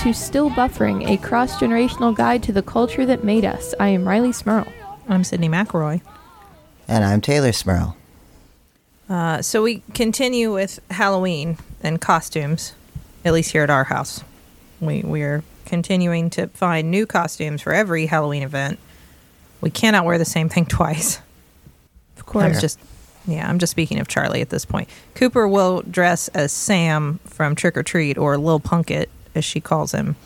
welcome to Still Buffering, a cross generational guide to the culture that made us. I am Rileigh Smirl. I'm Sydnee McElroy. And I'm Teylor Smirl. Uh, so we continue with Halloween and costumes, at least here at our house. We we're continuing to find new costumes for every Halloween event. We cannot wear the same thing twice. Of course. I'm just yeah, I'm just speaking of Charlie at this point. Cooper will dress as Sam from Trick 'r Treat or Lil Punkit as she calls him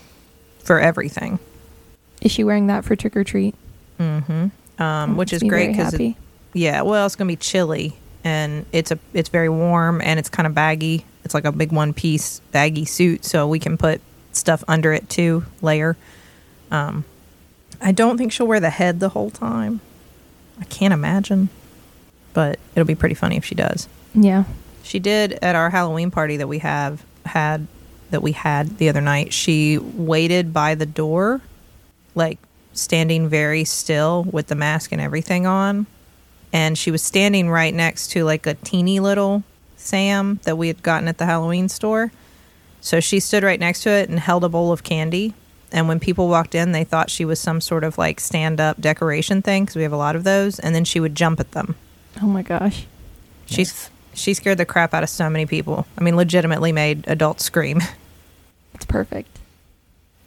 for everything. Is she wearing that for trick or treat? Mm-hmm. Um, which is great because yeah, well, it's gonna be chilly and it's a it's very warm and it's kind of baggy. It's like a big one piece baggy suit, so we can put stuff under it too, layer. Um, I don't think she'll wear the head the whole time. I can't imagine, but it'll be pretty funny if she does. Yeah. She did at our Halloween party that we have had that we had the other night. She waited by the door, like standing very still with the mask and everything on. And she was standing right next to like a teeny little Sam that we had gotten at the Halloween store. So she stood right next to it and held a bowl of candy. And when people walked in, they thought she was some sort of like stand up decoration thing because we have a lot of those. And then she would jump at them. Oh my gosh. She's she scared the crap out of so many people. I mean, legitimately made adults scream. It's perfect.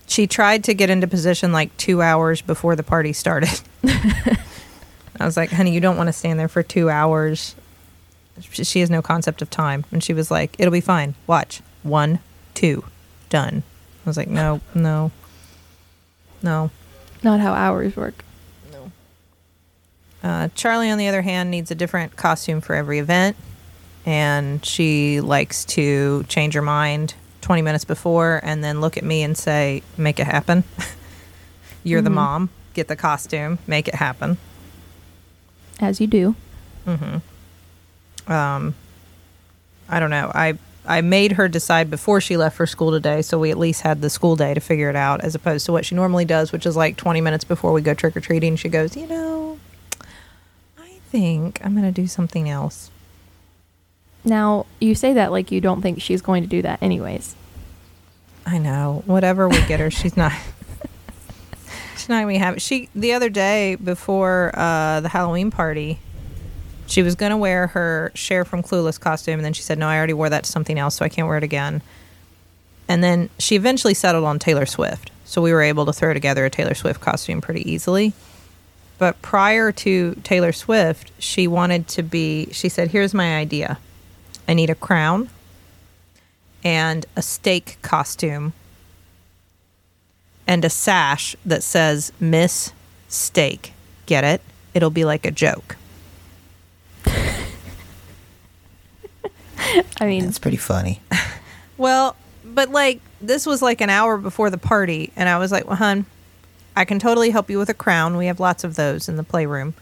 She tried to get into position like two hours before the party started. I was like, "Honey, you don't want to stand there for two hours." She has no concept of time, and she was like, "It'll be fine. Watch. One, two, done." I was like, "No, no, no." Not how hours work. No. Uh, Charlie, on the other hand, needs a different costume for every event, and she likes to change her mind 20 minutes before and then look at me and say, Make it happen. You're the mom. Get the costume. Make it happen. As you do. Mm hmm. Um, I don't know. I I made her decide before she left for school today, so we at least had the school day to figure it out, as opposed to what she normally does, which is like 20 minutes before we go trick or treating. She goes, You know, I think I'm going to do something else. Now, you say that like you don't think she's going to do that anyways. I know. Whatever we get her, she's not. She's not gonna be happy. She the other day before uh, the Halloween party, she was gonna wear her Cher from Clueless costume, and then she said, "No, I already wore that to something else, so I can't wear it again." And then she eventually settled on Taylor Swift, so we were able to throw together a Taylor Swift costume pretty easily. But prior to Taylor Swift, she wanted to be. She said, "Here's my idea. I need a crown." and a steak costume and a sash that says Miss Steak. Get it? It'll be like a joke. I mean, it's pretty funny. Well, but like this was like an hour before the party, and I was like, well, hun, I can totally help you with a crown. We have lots of those in the playroom.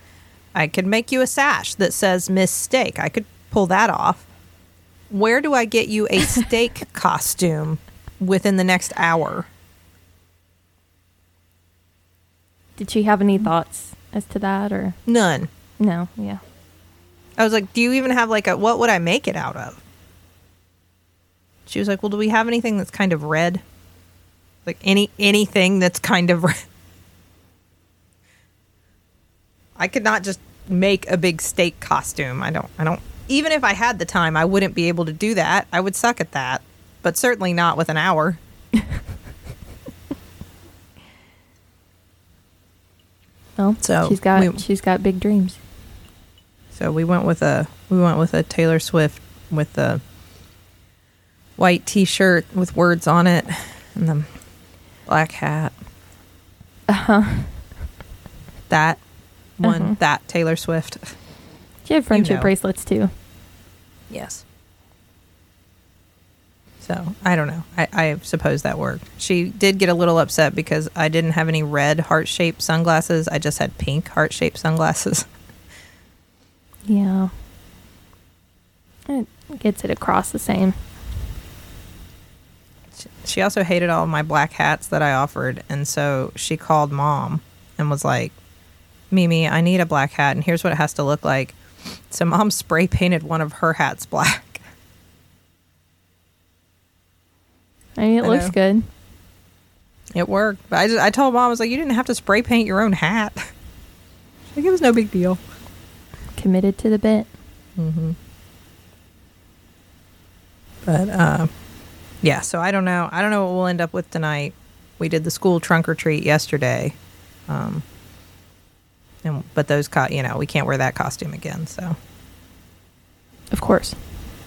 I could make you a sash that says Miss Steak. I could pull that off. Where do I get you a steak costume within the next hour? did she have any thoughts as to that or None. no? Yeah. I was like, "Do you even have like a what would I make it out of?" She was like, "Well, do we have anything that's kind of red? Like any anything that's kind of red?" I could not just make a big steak costume. I don't I don't even if I had the time, I wouldn't be able to do that. I would suck at that. But certainly not with an hour. Well, So, she's got we- she's got big dreams. So we went with a we went with a Taylor Swift with the white T-shirt with words on it and the black hat. Uh huh. That one, Uh-huh. that Taylor Swift. She had friendship know. bracelets too. Yes. So I don't know. I, I suppose that worked. She did get a little upset because I didn't have any red heart shaped sunglasses. I just had pink heart shaped sunglasses. Yeah. It gets it across the same. She also hated all my black hats that I offered, and so she called mom and was like, "Mimi, I need a black hat, and here's what it has to look like." So mom spray painted one of her hats black. I mean, it I looks know. good. It worked. But I, just, I told mom, I was like, you didn't have to spray paint your own hat. Like, it was no big deal. Committed to the bit. Mm-hmm. But uh, yeah, so I don't know. I don't know what we'll end up with tonight. We did the school trunk or treat yesterday, um, and but those co- you know we can't wear that costume again. So Of course.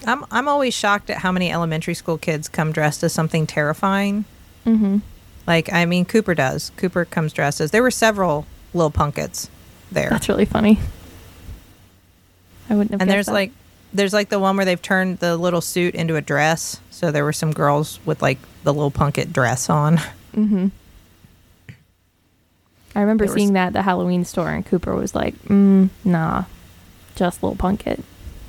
I'm I'm always shocked at how many elementary school kids come dressed as something terrifying. Mm-hmm. Like I mean, Cooper does. Cooper comes dressed as. There were several little punkets there. That's really funny. I wouldn't have and there's that. like there's like the one where they've turned the little suit into a dress so there were some girls with like the little punket dress on Mm-hmm. I remember There was- seeing that at the Halloween store, and Cooper was like, mm, "Nah, just little Punkit."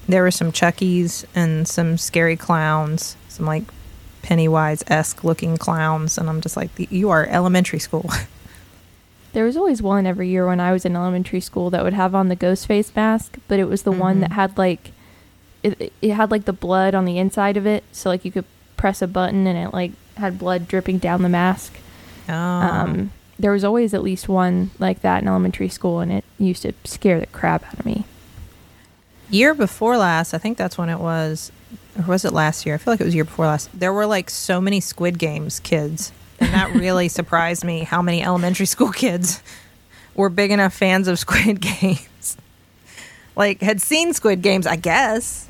there were some chuckies and some scary clowns some like pennywise-esque looking clowns and i'm just like you are elementary school There was always one every year when I was in elementary school that would have on the ghost face mask, but it was the one Mhm. that had like it, it had like the blood on the inside of it, so like you could press a button and it like had blood dripping down the mask. oh. Um, there was always at least one like that in elementary school, and it used to scare the crap out of me. year before last i think that's when it was or was it last year i feel like it was year before last there were like so many squid games kids and that really surprised me how many elementary school kids were big enough fans of squid games like had seen squid games i guess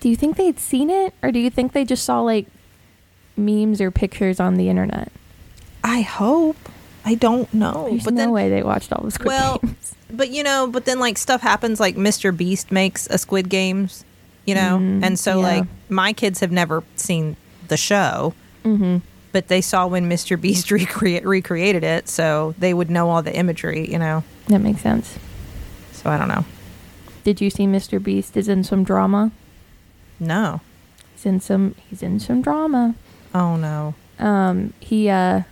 Do you think they'd seen it, or do you think they just saw like memes or pictures on the internet? I hope i don't know There's but no then way they watched all the Squid well Games. but you know but then like stuff happens like mr beast makes a squid games you know Mm, and so yeah. like my kids have never seen the show Mm-hmm. but they saw when Mr. Beast recreate, recreated it, so they would know all the imagery, you know. That makes sense. So I don't know. Did you see Mr. Beast is in some drama? No. He's in some. He's in some drama. Oh no. Um, he uh,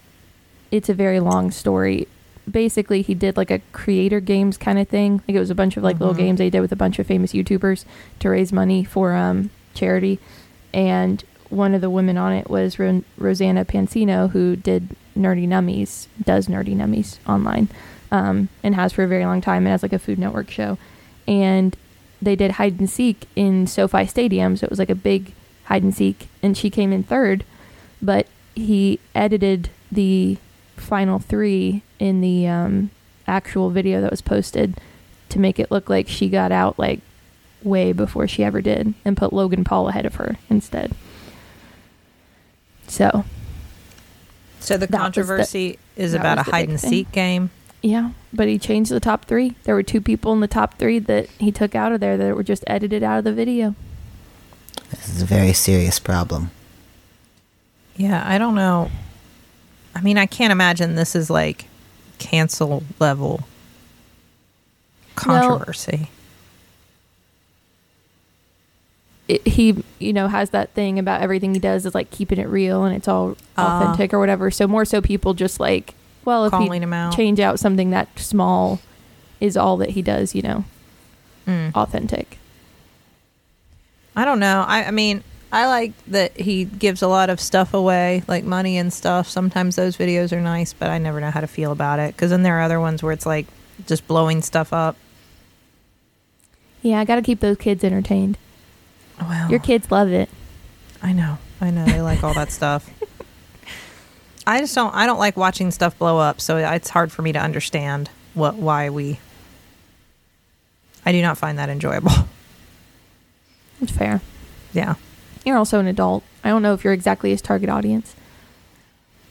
it's a very long story. Basically, he did like a creator games kind of thing. Like it was a bunch of like little Mhm. games they did with a bunch of famous YouTubers to raise money for um charity. And one of the women on it was Ro- Rosanna Pansino, who did Nerdy Nummies, does Nerdy Nummies online, um, and has for a very long time, and has like a Food Network show. And they did hide and seek in SoFi Stadium, so it was like a big hide and seek, and she came in third, but he edited the final three in the um, actual video that was posted to make it look like she got out like way before she ever did, and put Logan Paul ahead of her instead. So So the That was the- controversy is about a was the hide big and thing. seek game. yeah, but he changed the top three. There were two people in the top three that he took out of there that were just edited out of the video. This is a very serious problem. Yeah, I don't know. I mean, I can't imagine this is like cancel level controversy. it, he you know has that thing about everything he does is like keeping it real and it's all Ah. authentic or whatever so more so people just like well if he out. change out something that small is all that he does you know Mm. authentic I don't know. I, I mean, I like that he gives a lot of stuff away, like money and stuff. Sometimes those videos are nice, but I never know how to feel about it. Because then there are other ones where it's like just blowing stuff up. yeah i gotta keep those kids entertained Well, your kids love it I know. I know. They like all that stuff. I just don't. I don't like watching stuff blow up. So it's hard for me to understand what why we. I do not find that enjoyable. it's fair Yeah. You're also an adult i don't know if you're exactly his target audience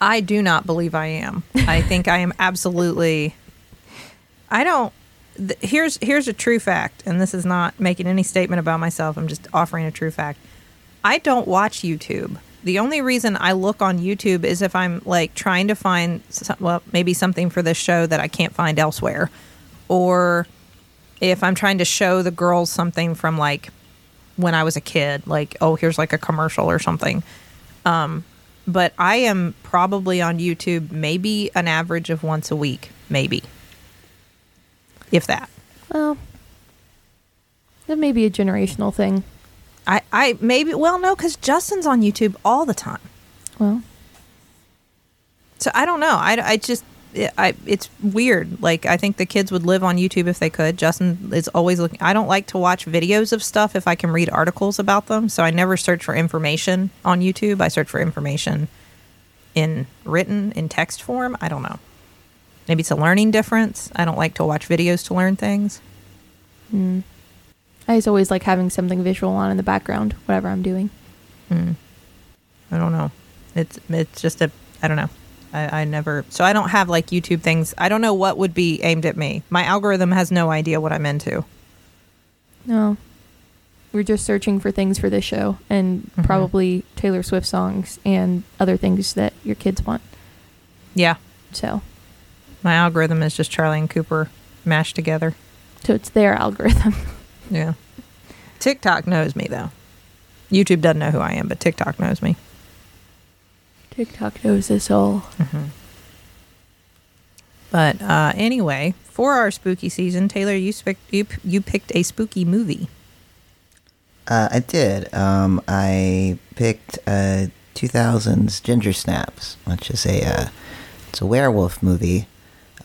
I do not believe I am. I think I am absolutely. I don't. Th- here's here's a true fact, and this is not making any statement about myself. I'm just offering a true fact. I don't watch YouTube. The only reason I look on YouTube is if I'm like trying to find some, well maybe something for this show that I can't find elsewhere, or if I'm trying to show the girls something from like when I was a kid, like oh here's like a commercial or something Um, but I am probably on YouTube maybe an average of once a week, maybe. If that. well that may be a generational thing I, I maybe, well, no, because Justin's on YouTube all the time. well So I don't know. I, I just it, I it's weird. Like I think the kids would live on YouTube if they could. Justin is always looking. I don't like to watch videos of stuff if I can read articles about them. So I never search for information on YouTube. I search for information in written in text form. I don't know. Maybe it's a learning difference. I don't like to watch videos to learn things. Mm. I just always like having something visual on in the background, whatever I'm doing. Mm. I don't know. It's it's just a I don't know. I, I never so I don't have like YouTube things. I don't know what would be aimed at me. My algorithm has no idea what I'm into. No. We're just searching for things for this show and Mhm. probably Taylor Swift songs and other things that your kids want. Yeah, So, my algorithm is just Charlie and Cooper mashed together. so it's their algorithm. Yeah. TikTok knows me though. YouTube doesn't know who I am, but TikTok knows me. TikTok knows this all. But uh, anyway, for our spooky season, Teylor, you sp- you p- you picked a spooky movie. Uh, I did. Um, I picked uh, 2000's Ginger Snaps, which is a uh, it's a werewolf movie,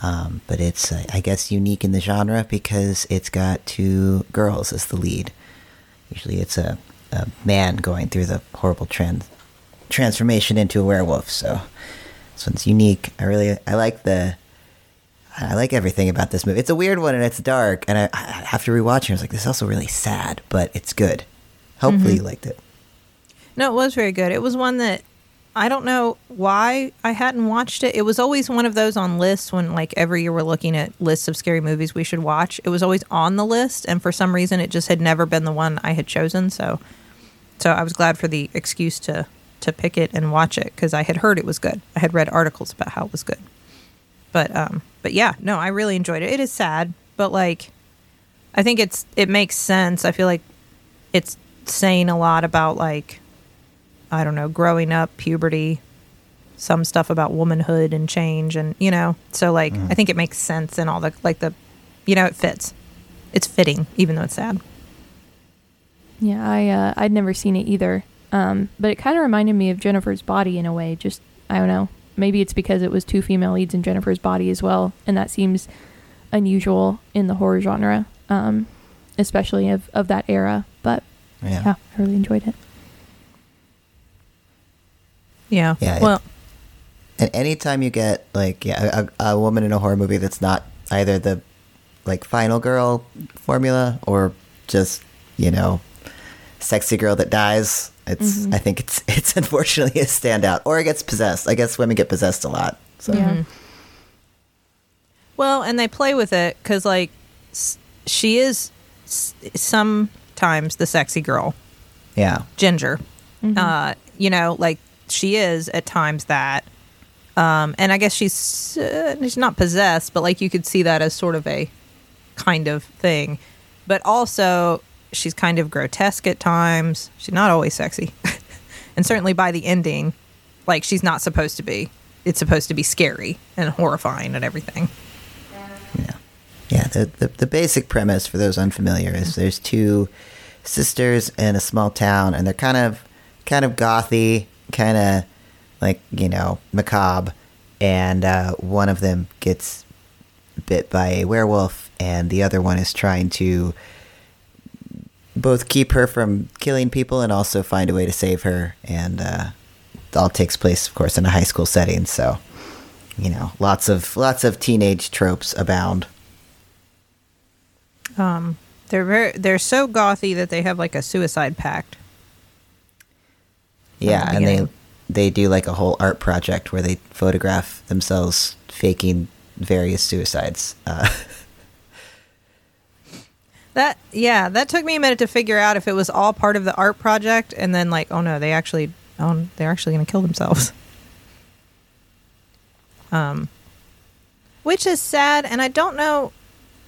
um, but it's uh, I guess unique in the genre because it's got two girls as the lead. Usually, it's a, a man going through the horrible trans transformation into a werewolf. So this one's unique. I really I like the I like everything about this movie. It's a weird one and it's dark. And I, I after rewatching, I was like, this is also really sad, but it's good. Hopefully, mm-hmm. you liked it. No, it was very good. It was one that I don't know why I hadn't watched it. It was always one of those on lists when, like, every year we're looking at lists of scary movies we should watch. It was always on the list, and for some reason, it just had never been the one I had chosen. So, so I was glad for the excuse to to pick it and watch it because I had heard it was good. I had read articles about how it was good. But um, but yeah, no, I really enjoyed it. It is sad, but like, I think it's it makes sense. I feel like it's saying a lot about like I don't know, growing up, puberty, some stuff about womanhood and change and you know. So like I think it makes sense and all the like the you know, it fits. It's fitting, even though it's sad. Yeah, I uh, I'd never seen it either. Um, but it kind of reminded me of Jennifer's Body in a way. Just I don't know. Maybe it's because it was two female leads in Jennifer's Body as well, and that seems unusual in the horror genre, um, especially of of that era. But Yeah. yeah, I really enjoyed it. Yeah. Yeah, it- Well, And anytime you get like yeah, a, a woman in a horror movie that's not either the like final girl formula or just you know sexy girl that dies, it's I think it's it's unfortunately a standout or it gets possessed. I guess women get possessed a lot. So Yeah. well, and they play with it cuz like she is s- sometimes the sexy girl. yeah, Ginger. Uh, you know, like she is at times that. Um, and I guess she's uh, she's not possessed, but like you could see that as sort of a kind of thing. But also, she's kind of grotesque at times. She's not always sexy, and certainly by the ending, like she's not supposed to be. It's supposed to be scary and horrifying and everything. yeah, yeah. The, the the basic premise for those unfamiliar is there's two sisters in a small town, and they're kind of kind of gothy, kind of like you know macabre, and uh, one of them gets bit by a werewolf, and the other one is trying to both keep her from killing people and also find a way to save her. And uh, it all takes place, of course, in a high school setting. So, you know, lots of lots of teenage tropes abound. Um, they're very they're so gothy that they have like a suicide pact. Yeah, the and they they do like a whole art project where they photograph themselves faking various suicides. Uh, That yeah, that took me a minute to figure out if it was all part of the art project, and then like, oh no, they actually, oh, they're actually going to kill themselves. Um, which is sad, and I don't know,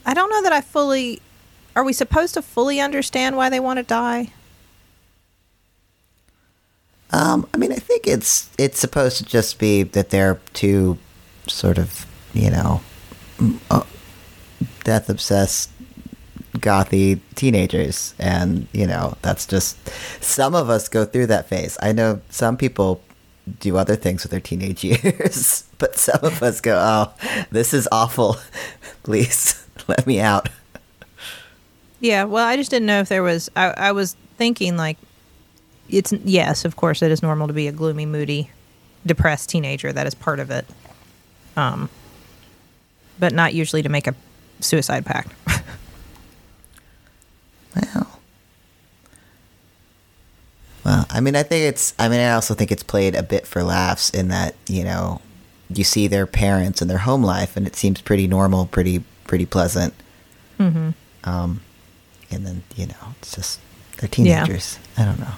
I don't know that I fully. Are we supposed to fully understand why they want to die? Um, I mean, I think it's it's supposed to just be that they're too, sort of, you know, uh, death obsessed, gothy teenagers, and you know that's just some of us go through that phase. I know some people do other things with their teenage years. but some of us go, "Oh, this is awful. Please let me out." Yeah, well, I just didn't know if there was. I, I was thinking like, it's yes, of course, it is normal to be a gloomy, moody, depressed teenager. That is part of it. Um, but not usually to make a suicide pact. Well, well, I mean, I think it's. I mean, I also think it's played a bit for laughs in that you know, you see their parents and their home life, and it seems pretty normal, pretty pretty pleasant. mm-hmm. Um, and then you know, it's just they're teenagers. I don't know.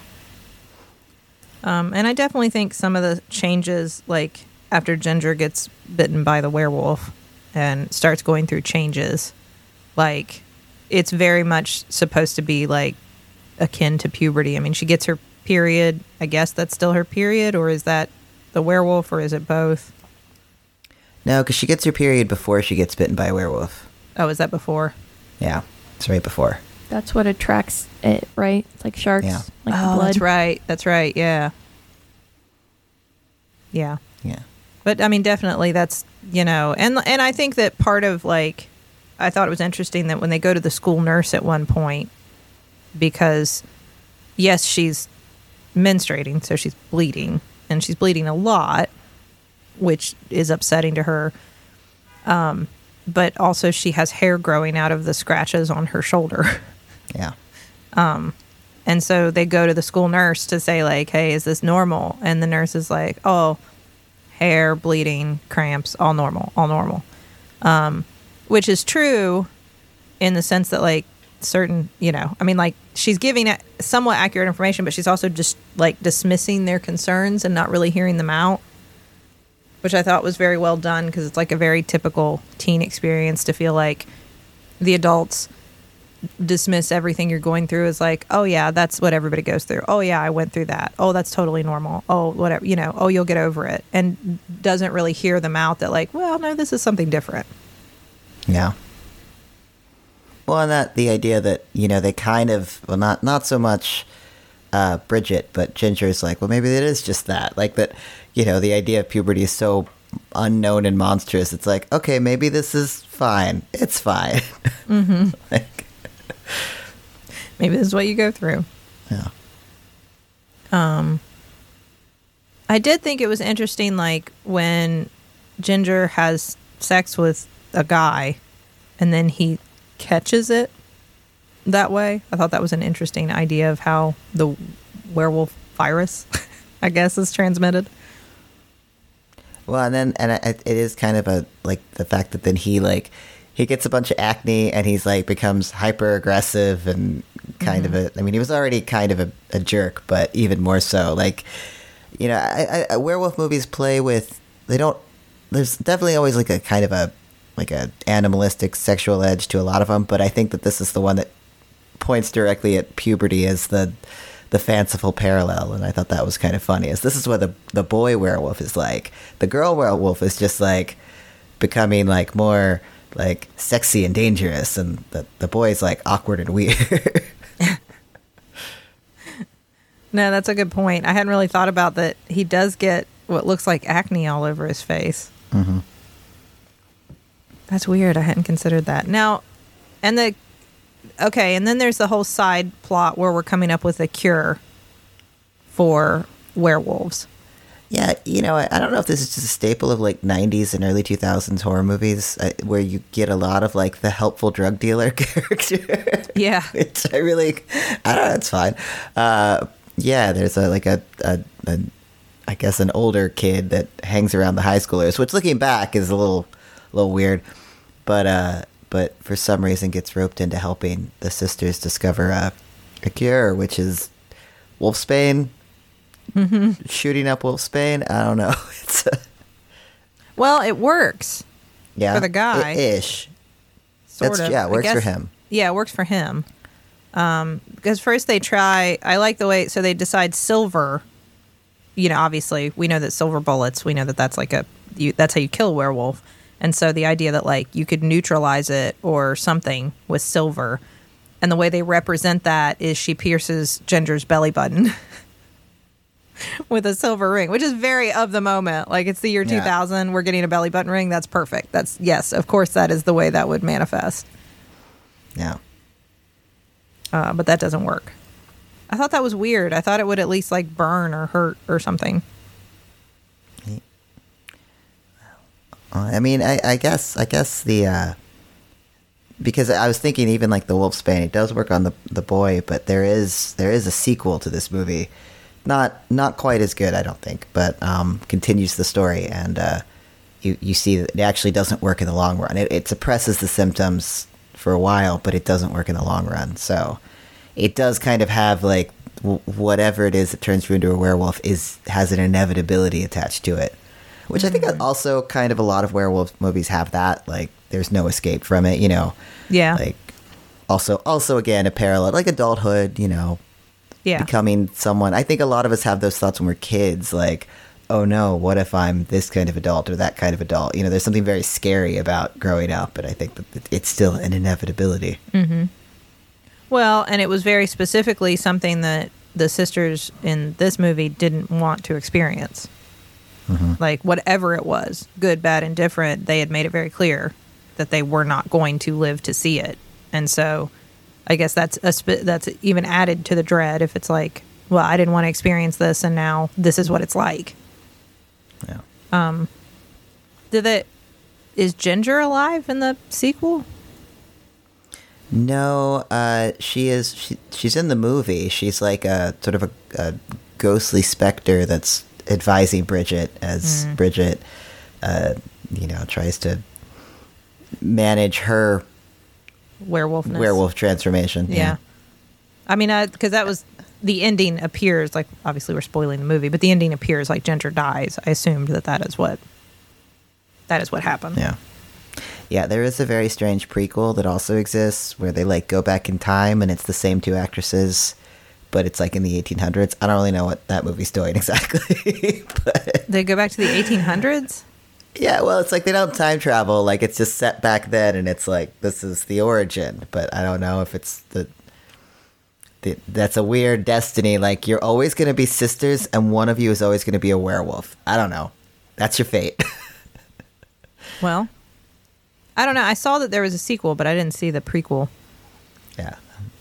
Um, and I definitely think some of the changes, like after Ginger gets bitten by the werewolf and starts going through changes, like it's very much supposed to be like akin to puberty. I mean, she gets her period. I guess that's still her period, or is that the werewolf, or is it both? No, because she gets her period before she gets bitten by a werewolf. Oh, is that before? Yeah, it's right before. That's what attracts it, right? It's like sharks, Yeah. like the oh, blood. that's right. That's right. Yeah. Yeah. Yeah. but I mean, definitely that's you know, and and I think that part of like, I thought it was interesting that when they go to the school nurse at one point, because yes, she's menstruating, so she's bleeding, and she's bleeding a lot, which is upsetting to her. Um, but also she has hair growing out of the scratches on her shoulder. Yeah. And so they go to the school nurse to say, like, hey, is this normal? And the nurse is like, oh, hair, bleeding, cramps, all normal, all normal. Um, which is true in the sense that, like, certain, you know, I mean, like, she's giving somewhat accurate information, but she's also just, like, dismissing their concerns and not really hearing them out, which I thought was very well done because it's like a very typical teen experience to feel like the adults dismiss everything you're going through as like, oh yeah, that's what everybody goes through. Oh yeah, I went through that. Oh, that's totally normal. Oh, whatever, you know, oh, you'll get over it. And doesn't really hear them out that like, well, no, this is something different. Yeah. Well, and that the idea that you know they kind of well not not so much uh, Bridget, but Ginger's like well maybe it is just that like that you know the idea of puberty is so unknown and monstrous. It's like okay maybe this is fine. It's fine. Mm-hmm. like Maybe this is what you go through. yeah. Um I did think it was interesting like when Ginger has sex with a guy and then he catches it that way. I thought that was an interesting idea of how the werewolf virus I guess is transmitted. Well, and then and it it is kind of a like the fact that then he like he gets a bunch of acne and he's like becomes hyper aggressive and kind of mm-hmm. a. I mean, he was already kind of a, a jerk, but even more so. Like, you know, I, I, werewolf movies play with they don't. There's definitely always like a kind of a like a animalistic sexual edge to a lot of them, but I think that this is the one that points directly at puberty as the the fanciful parallel, and I thought that was kind of funny. As this is what the the boy werewolf is like. The girl werewolf is just like becoming like more like sexy and dangerous, and the the boy's like awkward and weird. No, that's a good point. I hadn't really thought about that. He does get what looks like acne all over his face. hmm That's weird. I hadn't considered that. Now, and the okay, and then there's the whole side plot where we're coming up with a cure for werewolves. Yeah, you know, I, I don't know if this is just a staple of like '90s and early 2000s horror movies, uh, where you get a lot of like the helpful drug dealer character. Yeah. which I really, I don't know, it's fine. Uh, yeah, there's a like a, a, a, I guess an older kid that hangs around the high schoolers, which looking back is a little, a little weird, but uh, but for some reason gets roped into helping the sisters discover a, a cure, which is wolfsbane. Mm-hmm. Shooting up wolfsbane. I don't know. It's uh, Well, it works. yeah For the guy. Ish. Sort That's- of. yeah, it works for him. Yeah, it works for him. Um, because first they try. I like the way. So they decide silver. You know, obviously we know that silver bullets. We know that that's like a. You, that's how you kill a werewolf. And so the idea that like you could neutralize it or something with silver, and the way they represent that is she pierces Ginger's belly button with a silver ring, which is very of the moment. Like it's the year Yeah. 2000, we're getting a belly button ring. That's perfect. That's yes, of course that is the way that would manifest. Yeah. Uh, but that doesn't work. I thought that was weird. I thought it would at least like burn or hurt or something. I mean, I, I guess I guess the uh, because I was thinking even like the Wolfsbane, it does work on the the boy, but there is there is a sequel to this movie, not not quite as good, I don't think, but um, continues the story, and uh, you you see that it actually doesn't work in the long run. It, it suppresses the symptoms for a while, but it doesn't work in the long run. So it does kind of have like whatever it is that turns you into a werewolf is has an inevitability attached to it which I think also kind of a lot of werewolf movies have that. Like, there's no escape from it, you know. Yeah. Like, also, also again, a parallel, like adulthood, you know, yeah. becoming someone. I think a lot of us have those thoughts when we're kids, like, oh no, what if I'm this kind of adult or that kind of adult? You know, there's something very scary about growing up, but I think that it's still an inevitability. Mm-hmm. Well, and it was very specifically something that the sisters in this movie didn't want to experience. Like whatever it was, good, bad, and different, they had made it very clear that they were not going to live to see it. And so, I guess that's a sp- that's even added to the dread if it's like, well, I didn't want to experience this, and now this is what it's like. Yeah. Um did it? Is Ginger alive in the sequel? No, uh, she is. She, she's in the movie. She's like a sort of a, a ghostly specter that's advising Bridget as Bridget, uh, you know, tries to manage her Werewolfness. werewolf transformation. Yeah. I mean, because that was the ending appears like obviously we're spoiling the movie, but the ending appears like Ginger dies. I assumed that that is what that is what happened. Yeah. Yeah, there is a very strange prequel that also exists where they like go back in time and it's the same two actresses, but it's like in the 1800s. I don't really know what that movie's doing exactly, but They go back to the 1800s. yeah, well, it's like they don't time travel. Like it's just set back then, and it's like this is the origin. But I don't know if it's the. the that's a weird destiny. Like you're always going to be sisters, and one of you is always going to be a werewolf. I don't know. That's your fate. Well, I don't know. I saw that there was a sequel, but I didn't see the prequel. yeah.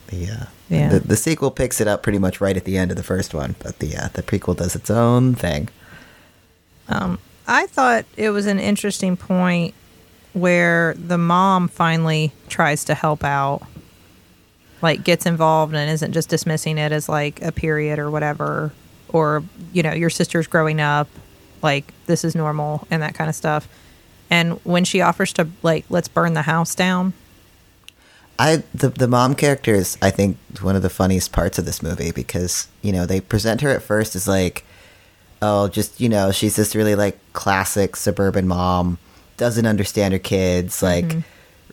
The, uh, Yeah. the the sequel picks it up pretty much right at the end of the first one, but the uh, the prequel does its own thing. Um, I thought it was an interesting point where the mom finally tries to help out, like gets involved and isn't just dismissing it as like a period or whatever, or you know your sister's growing up, like this is normal and that kind of stuff. And when she offers to like let's burn the house down, I the the mom character is I think one of the funniest parts of this movie because you know they present her at first as like oh just you know she's this really like classic suburban mom doesn't understand her kids like mm-hmm.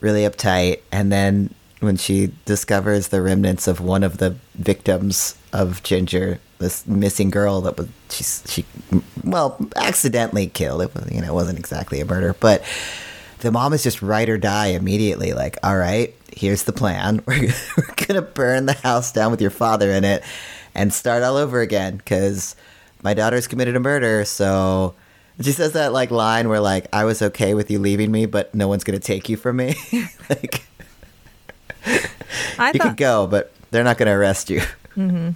really uptight. And then when she discovers the remnants of one of the victims of Ginger this missing girl that was she she well accidentally killed. It was you know it wasn't exactly a murder but the mom is just ride or die immediately. Like, all right, here's the plan. We're, we're gonna burn the house down with your father in it and start all over again because my daughter's committed a murder. So she says that like line where like I was okay with you leaving me, but no one's gonna take you from me. like I you thought could go, but they're not gonna arrest you. Mm-hmm.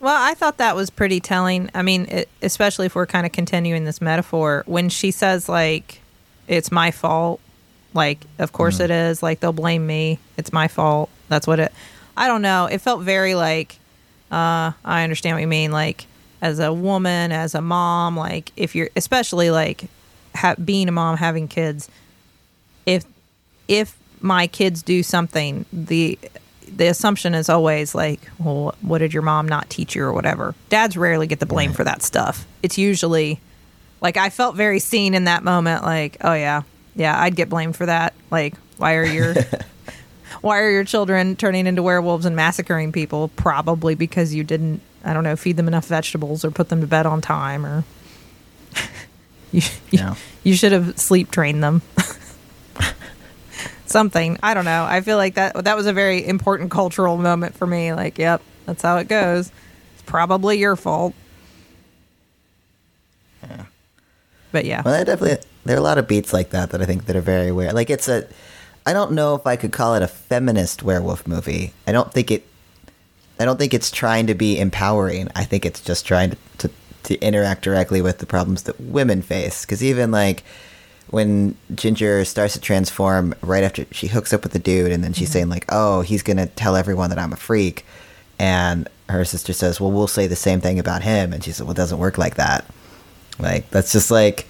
Well, I thought that was pretty telling. I mean, it, especially if we're kind of continuing this metaphor, when she says like, "It's my fault," like, of course it is. Like they'll blame me. It's my fault. That's what it. I don't know. It felt very like, uh, I understand what you mean. Like, as a woman, as a mom, like if you're, especially like, ha- being a mom, having kids, if if my kids do something, the the assumption is always like, well, what did your mom not teach you or whatever. Dads rarely get the blame for that stuff. It's usually like I felt very seen in that moment. Like, oh yeah, yeah, I'd get blamed for that. Like, why are your why are your children turning into werewolves and massacring people? Probably because you didn't, I don't know, feed them enough vegetables or put them to bed on time or you, you, Yeah. you should have sleep trained them. Something. I don't know. I feel like that that was a very important cultural moment for me. Like, yep, that's how it goes. It's probably your fault. But yeah. Well, I definitely there are a lot of beats like that that I think that are very weird. Like it's a, I don't know if I could call it a feminist werewolf movie. I don't think it, I don't think it's trying to be empowering. I think it's just trying to to, to interact directly with the problems that women face. Because even like when Ginger starts to transform right after she hooks up with the dude, and then she's mm-hmm. saying like, "Oh, he's gonna tell everyone that I'm a freak," and her sister says, "Well, we'll say the same thing about him," and she said, "Well, it doesn't work like that." Like that's just like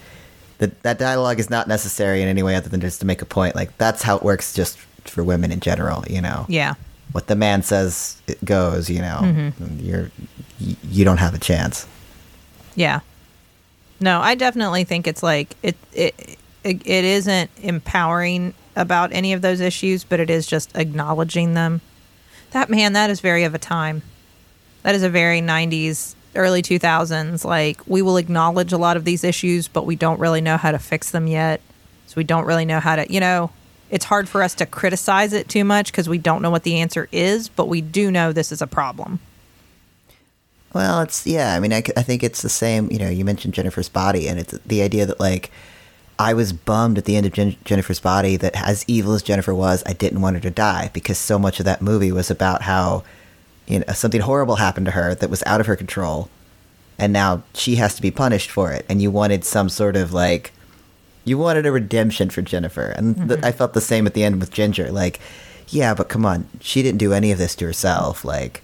that. That dialogue is not necessary in any way other than just to make a point. Like that's how it works, just for women in general. You know, Yeah. what the man says it goes. You know, mm-hmm. you're you don't have a chance. Yeah. No, I definitely think it's like it it it, it isn't empowering about any of those issues, but it is just acknowledging them. That man, that is very of a time. That is a very 90s early 2000s like we will acknowledge a lot of these issues, but we don't really know how to fix them yet. So we don't really know how to, you know, it's hard for us to criticize it too much because we don't know what the answer is, but we do know this is a problem. Well, it's yeah. I mean, I, I think it's the same. You know, you mentioned Jennifer's body, and it's the idea that like I was bummed at the end of Jen- Jennifer's body that as evil as Jennifer was, I didn't want her to die because so much of that movie was about how you know something horrible happened to her that was out of her control, and now she has to be punished for it. And you wanted some sort of like you wanted a redemption for Jennifer, and th- mm-hmm. I felt the same at the end with Ginger. Like, yeah, but come on, she didn't do any of this to herself. Like,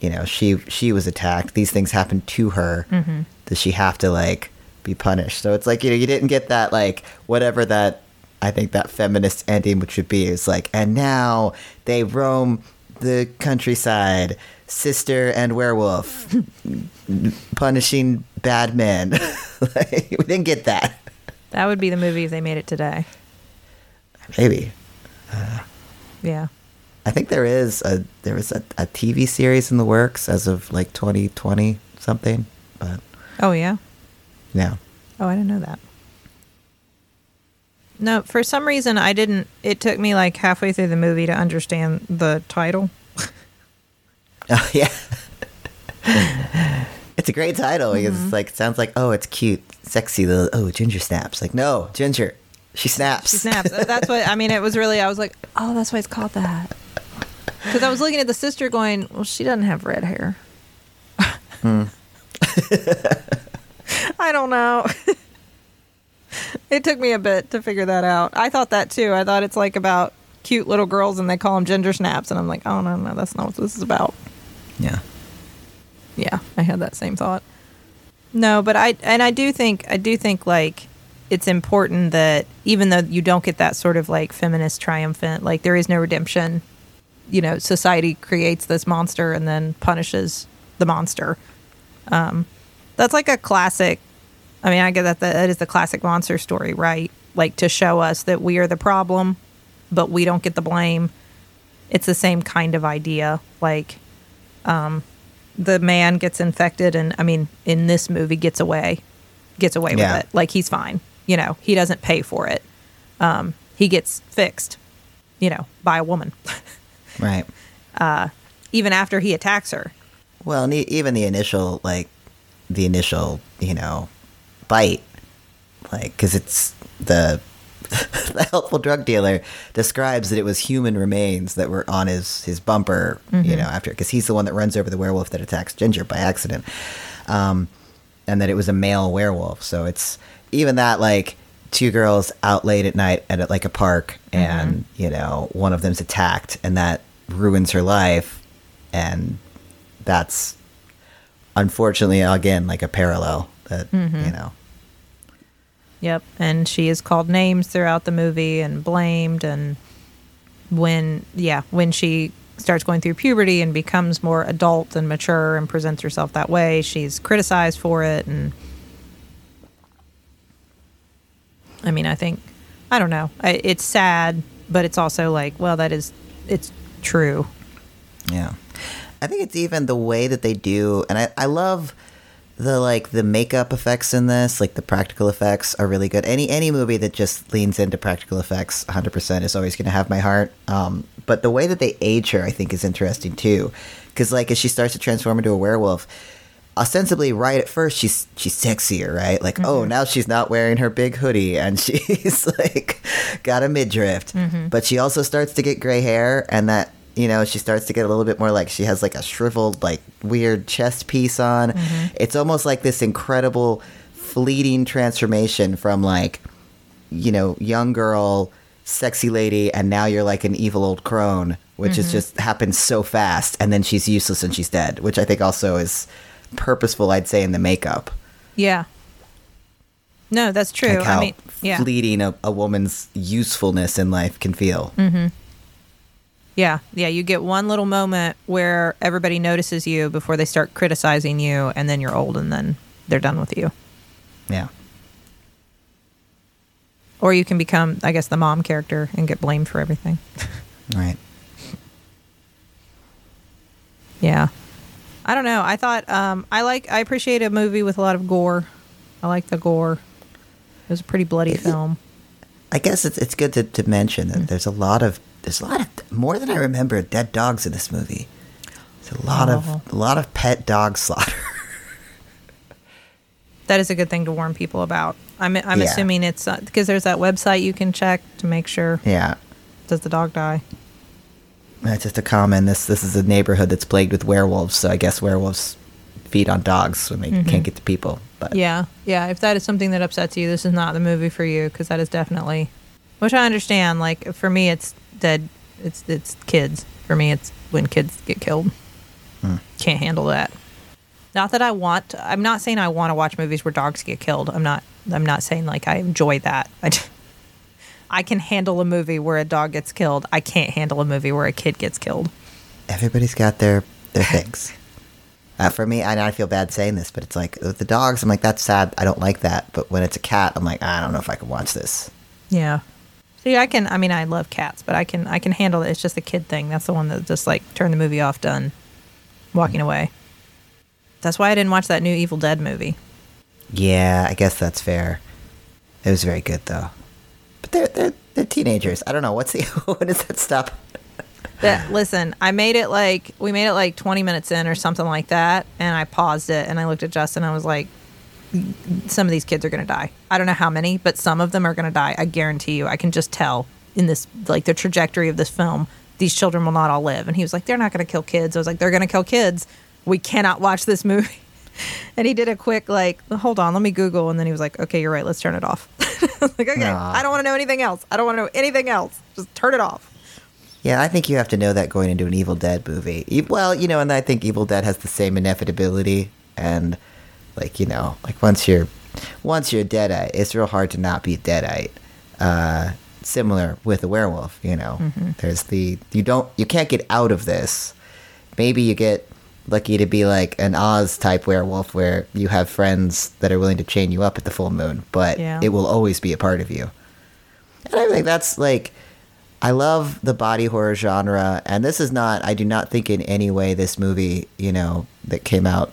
you know, she she was attacked. These things happened to her. Mm-hmm. Does she have to like be punished? So it's like you know, you didn't get that like whatever that I think that feminist ending which would be is like, and now they roam the countryside, sister and werewolf, punishing bad men. like, we didn't get that. That would be the movie if they made it today. Maybe. Uh, yeah. I think there is a there is a, a TV series in the works as of like 2020 something, but Oh yeah. yeah. Oh, I didn't know that. No, for some reason I didn't. It took me like halfway through the movie to understand the title. Oh yeah. it's a great title because it's like sounds like oh it's cute, sexy. The oh Ginger snaps. Like no Ginger, she snaps. She snaps. That's what I mean. It was really. I was like, oh, that's why it's called that. Because I was looking at the sister, going, well, she doesn't have red hair. hmm. I don't know. it took me a bit to figure that out. I thought that too. I thought it's like about cute little girls and they call them ginger snaps, and I'm like, oh no, no, that's not what this is about. yeah. Yeah, I had that same thought. No, but I and I do think I do think like it's important that even though you don't get that sort of like feminist triumphant, like there is no redemption. You know, society creates this monster and then punishes the monster. Um, that's like a classic. I mean, I get that that is the classic monster story, right? Like to show us that we are the problem, but we don't get the blame. It's the same kind of idea. Like, the man gets infected and i mean in this movie gets away gets away Yeah. with it like he's fine you know he doesn't pay for it um, he gets fixed you know by a woman Right. even after he attacks her Well, even the initial like the initial you know bite, like because it's the the helpful drug dealer describes that it was human remains that were on his his bumper, you mm-hmm. know, after because he's the one that runs over the werewolf that attacks Ginger by accident, um, and that it was a male werewolf. So it's even that like two girls out late at night at like a park, mm-hmm. and you know one of them's attacked, and that ruins her life, and that's unfortunately again like a parallel that you mm-hmm. know yep and she is called names throughout the movie and blamed and when yeah when she starts going through puberty and becomes more adult and mature and presents herself that way she's criticized for it and i mean i think i don't know I, it's sad but it's also like well that is it's true Yeah. I think it's even the way that they do and I, I love the like the makeup effects in this, like the practical effects are really good. Any any movie that just leans into practical effects 100% is always going to have my heart. Um, but the way that they age her I think is interesting too. Cuz like as she starts to transform into a werewolf, ostensibly right at first she's she's sexier, right? Like, oh, now she's not wearing her big hoodie and she's like got a midriff. But she also starts to get gray hair and that you know, she starts to get a little bit more like she has like a shriveled, like weird chest piece on. Mm-hmm. It's almost like this incredible fleeting transformation from like, you know, young girl, sexy lady, and now you're like an evil old crone, which is mm-hmm. just happens so fast, and then she's useless and she's dead, which I think also is purposeful, I'd say, in the makeup. Yeah. No, that's true. Like how I mean, yeah. fleeting a, a woman's usefulness in life can feel. Mm-hmm. Yeah, yeah. You get one little moment where everybody notices you before they start criticizing you, and then you're old, and then they're done with you. Yeah. Or you can become, I guess, the mom character and get blamed for everything. Right. Yeah. I don't know. I thought um, I like I appreciate a movie with a lot of gore. I like the gore. It was a pretty bloody Is it- film. I guess it's it's good to, to mention Mm. that there's a lot of there's a lot of more than I remember dead dogs in this movie. It's a lot Oh. of a lot of pet dog slaughter. That is a good thing to warn people about. I'm I'm Yeah. assuming it's because there's that website you can check to make sure yeah, does the dog die. that's just a comment. This this is a neighborhood that's plagued with werewolves, so I guess werewolves feed on dogs when they can't get to people. But Mm-hmm. Yeah, yeah. If that is something that upsets you, this is not the movie for you because that is definitely, which I understand. Like for me, it's dead. It's it's kids. For me, it's when kids get killed. Can't handle that. Not that I want. I'm not saying I want to watch movies where dogs get killed. I'm not. I'm not saying like I enjoy that. I I can handle a movie where a dog gets killed. I can't handle a movie where a kid gets killed. everybody's got their their things. Uh, for me, I, I feel bad saying this, but it's like with the dogs. I'm like, that's sad. I don't like that. But when it's a cat, I'm like, I don't know if I can watch this. Yeah. See, I can. I mean, I love cats, but I can. I can handle it. It's just a kid thing. That's the one that just like turn the movie off, done, walking mm. away. That's why I didn't watch that new Evil Dead movie. Yeah, I guess that's fair. It was very good though. But they're they're, they're teenagers. I don't know what's the when does that stop? That listen, I made it like we made it like 20 minutes in or something like that, and I paused it and I looked at Justin. And I was like, some of these kids are gonna die. I don't know how many, but some of them are gonna die. I guarantee you. I can just tell in this like the trajectory of this film. These children will not all live. And he was like, they're not gonna kill kids. I was like, they're gonna kill kids. We cannot watch this movie. And he did a quick like, hold on, let me Google. And then he was like, okay, you're right. Let's turn it off. I was like, okay, Aw. I don't want to know anything else. I don't want to know anything else. Just turn it off. Yeah, I think you have to know that going into an Evil Dead movie. Well, you know, and I think Evil Dead has the same inevitability, and like you know, like once you're once you're a deadite, it's real hard to not be a deadite. Uh, similar with a werewolf, you know. There's the you don't you can't get out of this. Maybe you get lucky to be like an Oz type werewolf where you have friends that are willing to chain you up at the full moon, but Yeah. it will always be a part of you. And I think that's like, I love the body horror genre, and this is not, I do not think in any way this movie, you know, that came out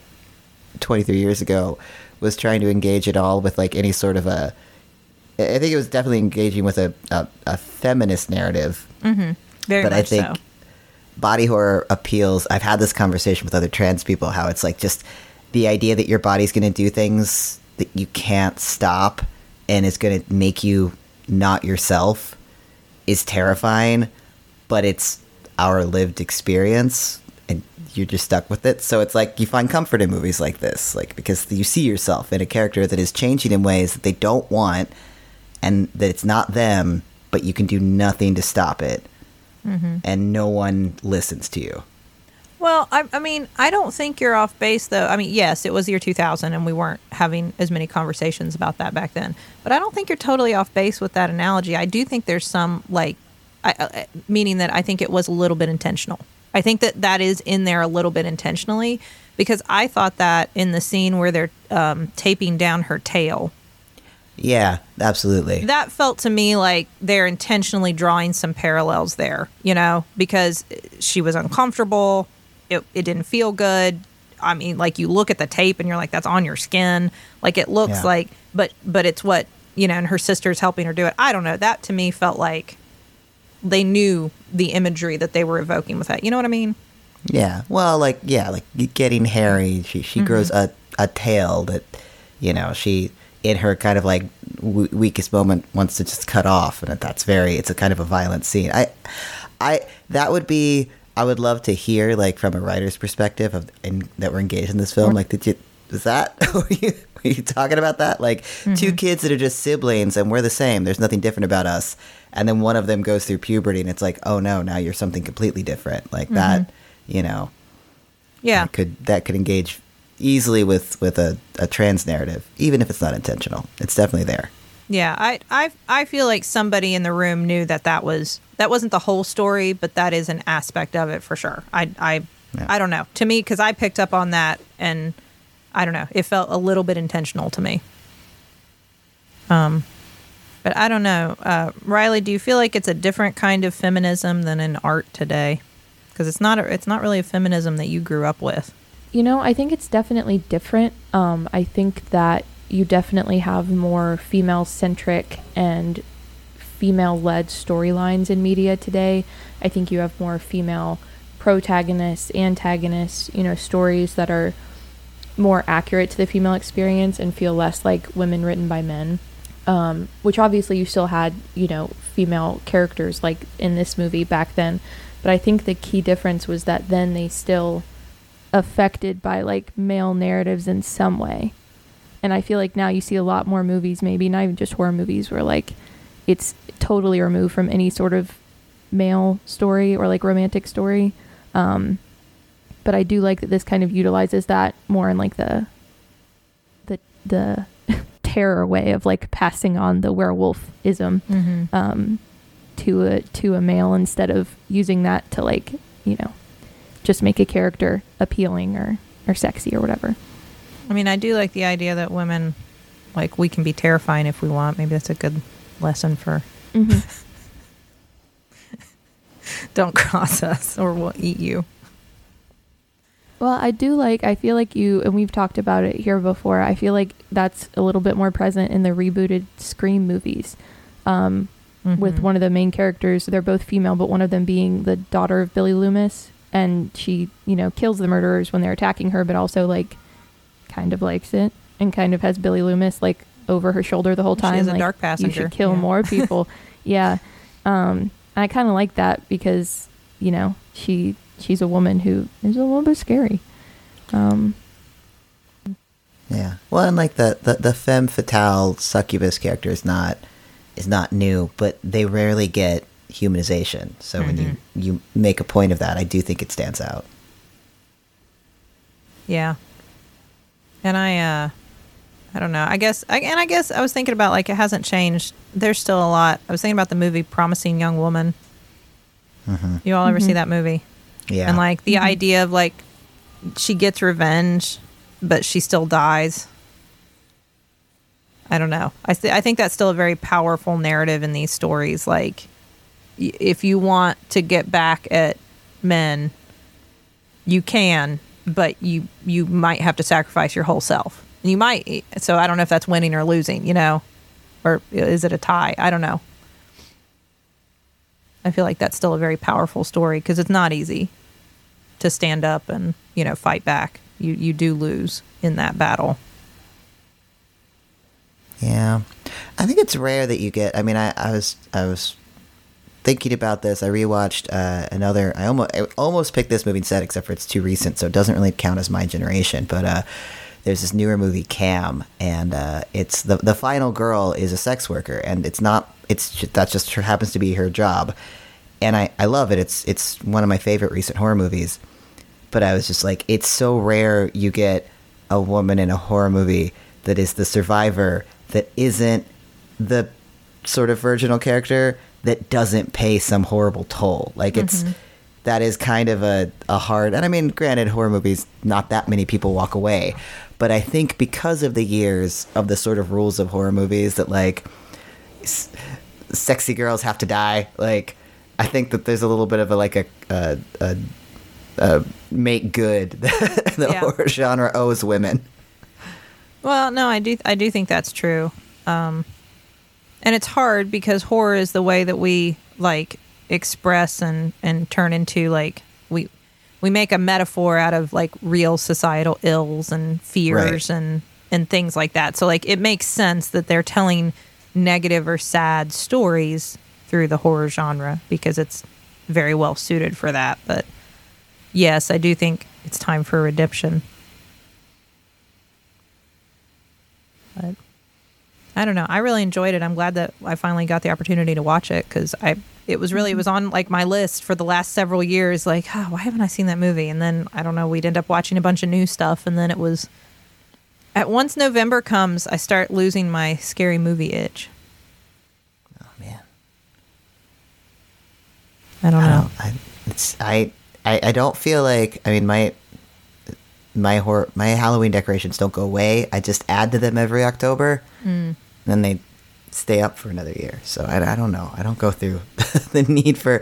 23 years ago was trying to engage at all with like any sort of a, I think it was definitely engaging with a, a, a feminist narrative mm-hmm. Very but much I think so. body horror appeals. I've had this conversation with other trans people how it's like just the idea that your body's going to do things that you can't stop and it's going to make you not yourself is terrifying, but it's our lived experience you're just stuck with it. So it's like you find comfort in movies like this, like because you see yourself in a character that is changing in ways that they don't want and that it's not them, but you can do nothing to stop it mm-hmm. and no one listens to you. Well, I, I mean, I don't think you're off base, though. I mean, yes, it was the year 2000, and we weren't having as many conversations about that back then. But I don't think you're totally off base with that analogy. I do think there's some, like, I, I, meaning that I think it was a little bit intentional. I think that that is in there a little bit intentionally because I thought that in the scene where they're um, taping down her tail, Yeah, absolutely. that felt to me like they're intentionally drawing some parallels there, you know, because she was uncomfortable. It, it didn't feel good. I mean, like you look at the tape and you're like, that's on your skin. Like it looks Yeah. like, but, but it's what, you know, and her sister's helping her do it. I don't know. That to me felt like they knew the imagery that they were evoking with that. You know what I mean? Yeah. Well, like yeah, like getting hairy. She she mm-hmm. grows a a tail that, you know, she in her kind of like w- weakest moment wants to just cut off, and that's very. It's a kind of a violent scene. I, I that would be. I would love to hear like from a writer's perspective of in, that we're engaged in this film. Mm-hmm. Like, did you? Is that? were, you, were you talking about that? Like two mm-hmm. kids that are just siblings and we're the same. There's nothing different about us. And then one of them goes through puberty and it's like, oh no, now you're something completely different. Like that, you know, Yeah. that could that could engage easily with with a, a trans narrative, even if it's not intentional. It's definitely there. Yeah, I, I I feel like somebody in the room knew that that was that wasn't the whole story, but that is an aspect of it for sure. I I Yeah. I don't know. To me, because I picked up on that, and I don't know, it felt a little bit intentional to me. Um, but I don't know, uh, Rileigh. Do you feel like it's a different kind of feminism than in art today? Because it's not a, it's not really a feminism that you grew up with. You know, I think it's definitely different. Um, I think that you definitely have more female centric and female led storylines in media today. I think you have more female protagonists, antagonists, you know, stories that are more accurate to the female experience and feel less like women written by men. Um, which obviously you still had, you know, female characters like in this movie back then. But I think the key difference was that then they still affected by like male narratives in some way. And I feel like now you see a lot more movies, maybe not even just horror movies, where like it's totally removed from any sort of male story or like romantic story. Um, but I do like that this kind of utilizes that more in like the the the terror way of like passing on the werewolf ism Mm-hmm. um, to a to a male instead of using that to like you know just make a character appealing or or sexy or whatever. I mean, I do like the idea that women, like, we can be terrifying if we want. Maybe that's a good lesson for Mm-hmm. don't cross us or we'll eat you. Well, I do like. I feel like you and we've talked about it here before. I feel like that's a little bit more present in the rebooted Scream movies. Um, with Mhm. one of the main characters. They're both female, but one of them being the daughter of Billy Loomis, and she, you know, kills the murderers when they're attacking her, but also like kind of likes it and kind of has Billy Loomis like over her shoulder the whole time. is a like, dark You should kill Yeah. more people. yeah, um, I kind of like that because you know she she's a woman who is a little bit scary. Um, Yeah. Well, and like the, the, the femme fatale succubus character is not is not new, but they rarely get humanization. So when you you make a point of that, I do think it stands out. Yeah. And I, uh, I don't know. I guess, I, and I guess I was thinking about like it hasn't changed. There's still a lot. I was thinking about the movie Promising Young Woman. You all ever see Mhm. that movie? Yeah. And like the mm-hmm. idea of like she gets revenge, but she still dies. I don't know. I th- I think that's still a very powerful narrative in these stories. Like, y- if you want to get back at men, you can, but you you might have to sacrifice your whole self. You might. So I don't know if that's winning or losing. You know, or is it a tie? I don't know. I feel like that's still a very powerful story because it's not easy to stand up and you know fight back. You you do lose in that battle. Yeah, I think it's rare that you get. I mean, I, I was I was thinking about this. I rewatched uh, another. I almost I almost picked this movie instead, except for it's too recent, so it doesn't really count as my generation. But uh, there's this newer movie, Cam, and uh, it's the the final girl is a sex worker, and it's not. It's that just happens to be her job, and I I love it. It's it's one of my favorite recent horror movies. But I was just like, it's so rare you get a woman in a horror movie that is the survivor that isn't the sort of virginal character that doesn't pay some horrible toll. Like it's mm-hmm. that is kind of a, a hard and I mean granted horror movies not that many people walk away. But I think because of the years of the sort of rules of horror movies that like s- sexy girls have to die, like I think that there's a little bit of a like a a, a, a make good the Yeah. horror genre owes women. Well, no, I do I do think that's true. Um, and it's hard because horror is the way that we like express and and turn into like we we make a metaphor out of like real societal ills and fears Right. and and things like that. So like it makes sense that they're telling negative or sad stories through the horror genre because it's very well suited for that. But yes, I do think it's time for redemption. But I don't know. I really enjoyed it. I'm glad that I finally got the opportunity to watch it because I it was really it was on like my list for the last several years. Like, oh, why haven't I seen that movie? And then I don't know. We'd end up watching a bunch of new stuff, and then it was. At once November comes, I start losing my scary movie itch. Oh man. I don't I know. don't. I, it's I, I. I don't feel like. I mean, my. My hor- my Halloween decorations don't go away. I just add to them every October. Mm. then they stay up for another year. So I, I don't know. I don't go through the need for.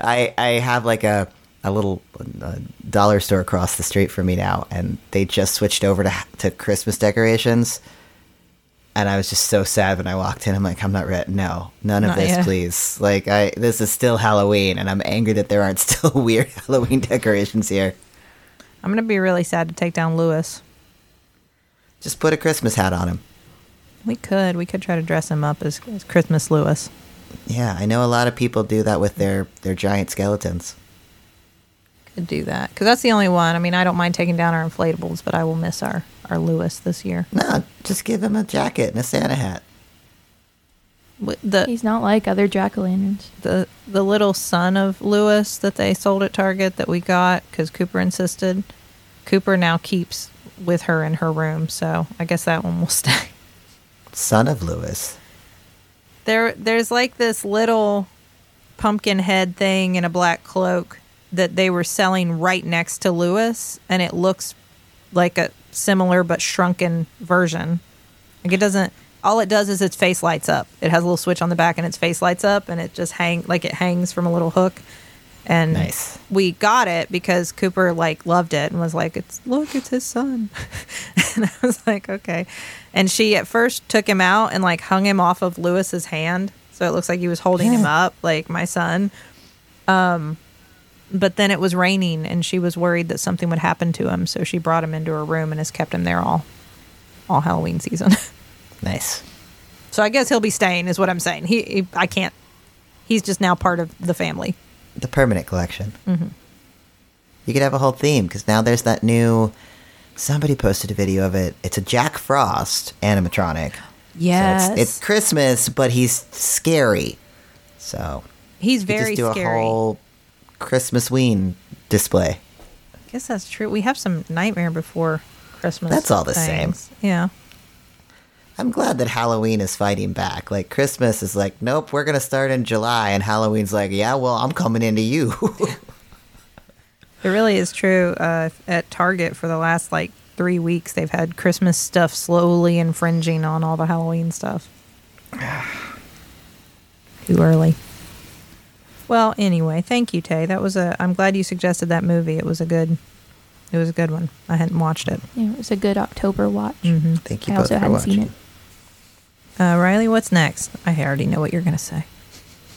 I I have like a a little uh dollar store across the street from me now, and they just switched over to to Christmas decorations. And I was just so sad when I walked in. I'm like, I'm not ready. No, none of Not this, yet. please. Like, I this is still Halloween, and I'm angry that there aren't still weird Halloween decorations here. I'm gonna be really sad to take down Lewis. Just put a Christmas hat on him. We could. We could try to dress him up as, as Christmas Lewis. Yeah, I know a lot of people do that with their their giant skeletons. Could do that because that's the only one. I mean, I don't mind taking down our inflatables, but I will miss our our Lewis this year. No, just give him a jacket and a Santa hat. The He's not like other jack o' lanterns. the the little son of Lewis that they sold at Target that we got because Cooper insisted. Cooper now keeps with her in her room, so I guess that one will stay. Son of Lewis. There, there's like this little pumpkin head thing in a black cloak that they were selling right next to Lewis, and it looks like a similar but shrunken version. Like it doesn't. All it does is its face lights up. It has a little switch on the back, and its face lights up, and it just hang like it hangs from a little hook. And Nice. we got it because Cooper like loved it and was like, "It's look, it's his son." and I was like, "Okay." And she at first took him out and like hung him off of Lewis's hand, so it looks like he was holding him up, like my son. Um, but then it was raining, and she was worried that something would happen to him, so she brought him into her room and has kept him there all, all Halloween season. Nice. so I guess he'll be staying, is what I'm saying. He, he I can't. He's just now part of the family. The permanent collection. Mm-hmm. You could have a whole theme because now there's that new. Somebody posted a video of it. It's a Jack Frost animatronic. So Yes, it's, it's Christmas, but he's scary. So he's very do scary. a whole Christmas ween display. I guess that's true. We have some Nightmare Before Christmas. That's all the same. Yeah. I'm glad that Halloween is fighting back. Like Christmas is like, nope, we're gonna start in July, and Halloween's like, yeah, well, I'm coming into you. It really is true. Uh, at Target for the last like three weeks, they've had Christmas stuff slowly infringing on all the Halloween stuff. Too early. Well, anyway, thank you, Tay. That was a. I'm glad you suggested that movie. It was a good. It was a good one. I hadn't watched it. Yeah, it was a good October watch. Mm-hmm. Thank you I both also for hadn't watching. seen it. Uh, Rileigh, what's next? I already know what you're gonna say.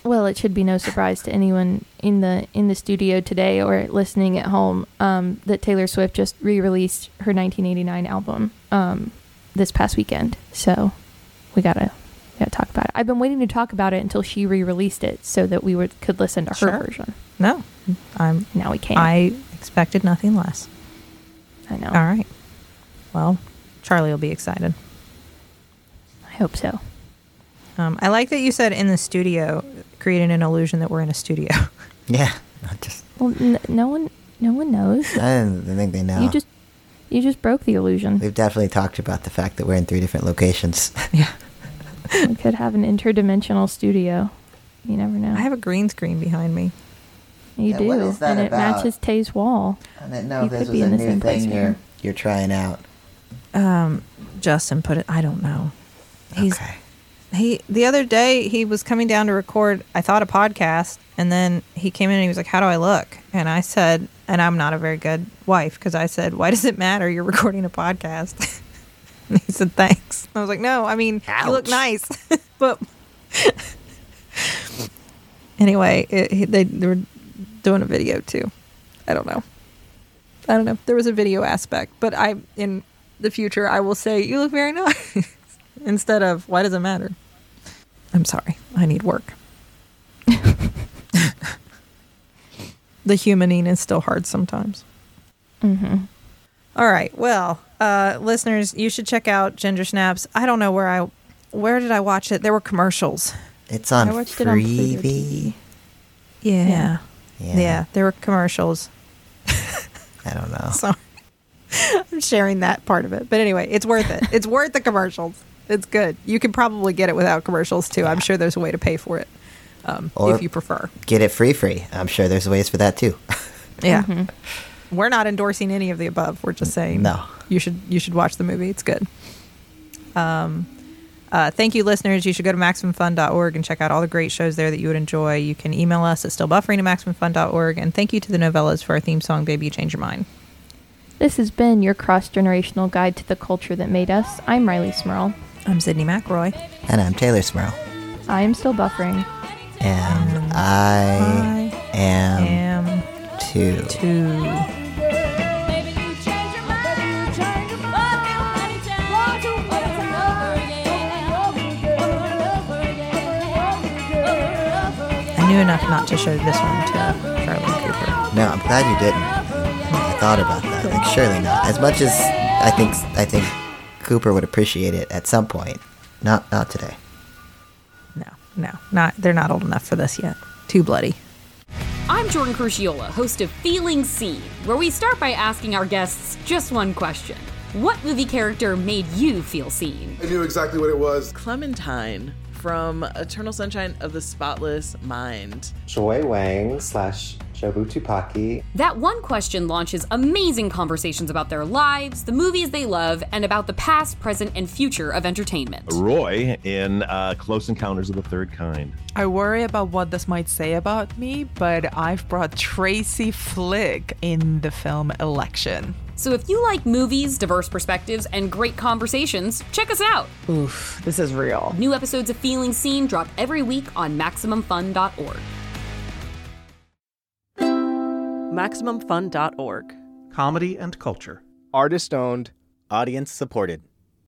Well, it should be no surprise to anyone in the in the studio today or listening at home um, that Taylor Swift just re-released her 1989 album um, this past weekend. So we gotta we gotta talk about it. I've been waiting to talk about it until she re-released it so that we would could listen to her Sure. version. No, I'm. Now we can. I expected nothing less. I know. All right. Well, Charlie will be excited. I hope so. Um, I like that you said in the studio, creating an illusion that we're in a studio. Yeah, not just Well, n- no one no one knows. I didn't think they know. You just you just broke the illusion. We've definitely talked about the fact that we're in three different locations. yeah. we could have an interdimensional studio. You never know. I have a green screen behind me. You Yeah, do, what is that and it about? matches Tay's wall. I didn't know You if this could was be a in the new same place thing we you're are. you're trying out. Um, Justin put it. I don't know. He's okay. he the other day he was coming down to record. I thought a podcast, and then he came in and he was like, "How do I look?" And I said, and I'm not a very good wife because I said, "Why does it matter? You're recording a podcast." And he said, "Thanks." I was like, "No, I mean you look nice, but." Anyway, it, they, they were doing a video too. I don't know. I don't know. There was a video aspect, but I in the future I will say you look very nice instead of why does it matter? I'm sorry. I need work. the humaning is still hard sometimes. Mm-hmm. All right. Well, uh, listeners, you should check out Ginger Snaps. I don't know where I, where did I watch it? There were commercials. It's on I watched it on Freevee. TV. Yeah. Yeah. Yeah. Yeah. there were commercials. I don't know. So I'm sharing that part of it. But anyway, it's worth it. It's worth the commercials. It's good. You can probably get it without commercials too. I'm sure there's a way to pay for it um, Or- if you prefer. Get it free, free. I'm sure there's ways for that too. Yeah. Mm-hmm. We're not endorsing any of the above. We're just saying No. you should you should watch the movie. It's good. Um, uh, thank you, listeners. You should go to MaximumFun.org and check out all the great shows there that you would enjoy. You can email us at stillbuffering at MaximumFun.org. And thank you to the Nouvellas for our theme song, Baby You Change Your Mind. This has been your cross generational guide to the culture that made us. I'm Rileigh Smirl. I'm Sydnee McElroy. And I'm Teylor Smirl. I am still buffering. And I I am am too. too. Knew enough not to show this one to Charlie Cooper. No, I'm glad you didn't. I thought about that. Like, surely not. As much as I think I think Cooper would appreciate it at some point. Not not today. No, no, not. They're not old enough for this yet. Too bloody. I'm Jordan Crucchiola, host of Feeling Seen, where we start by asking our guests just one question. What movie character made you feel seen? I knew exactly what it was. Clementine from Eternal Sunshine of the Spotless Mind. Joy Wang slash Jobu Tupaki. That one question launches amazing conversations about their lives, the movies they love, and about the past, present, and future of entertainment. Roy in uh, Close Encounters of the Third Kind. I worry about what this might say about me, but I've brought Tracy Flick in the film Election. So if you like movies, diverse perspectives, and great conversations, check us out. Oof, this is real. New episodes of Feeling Seen drop every week on MaximumFun.org. MaximumFun.org. Comedy and culture. Artist owned, audience supported.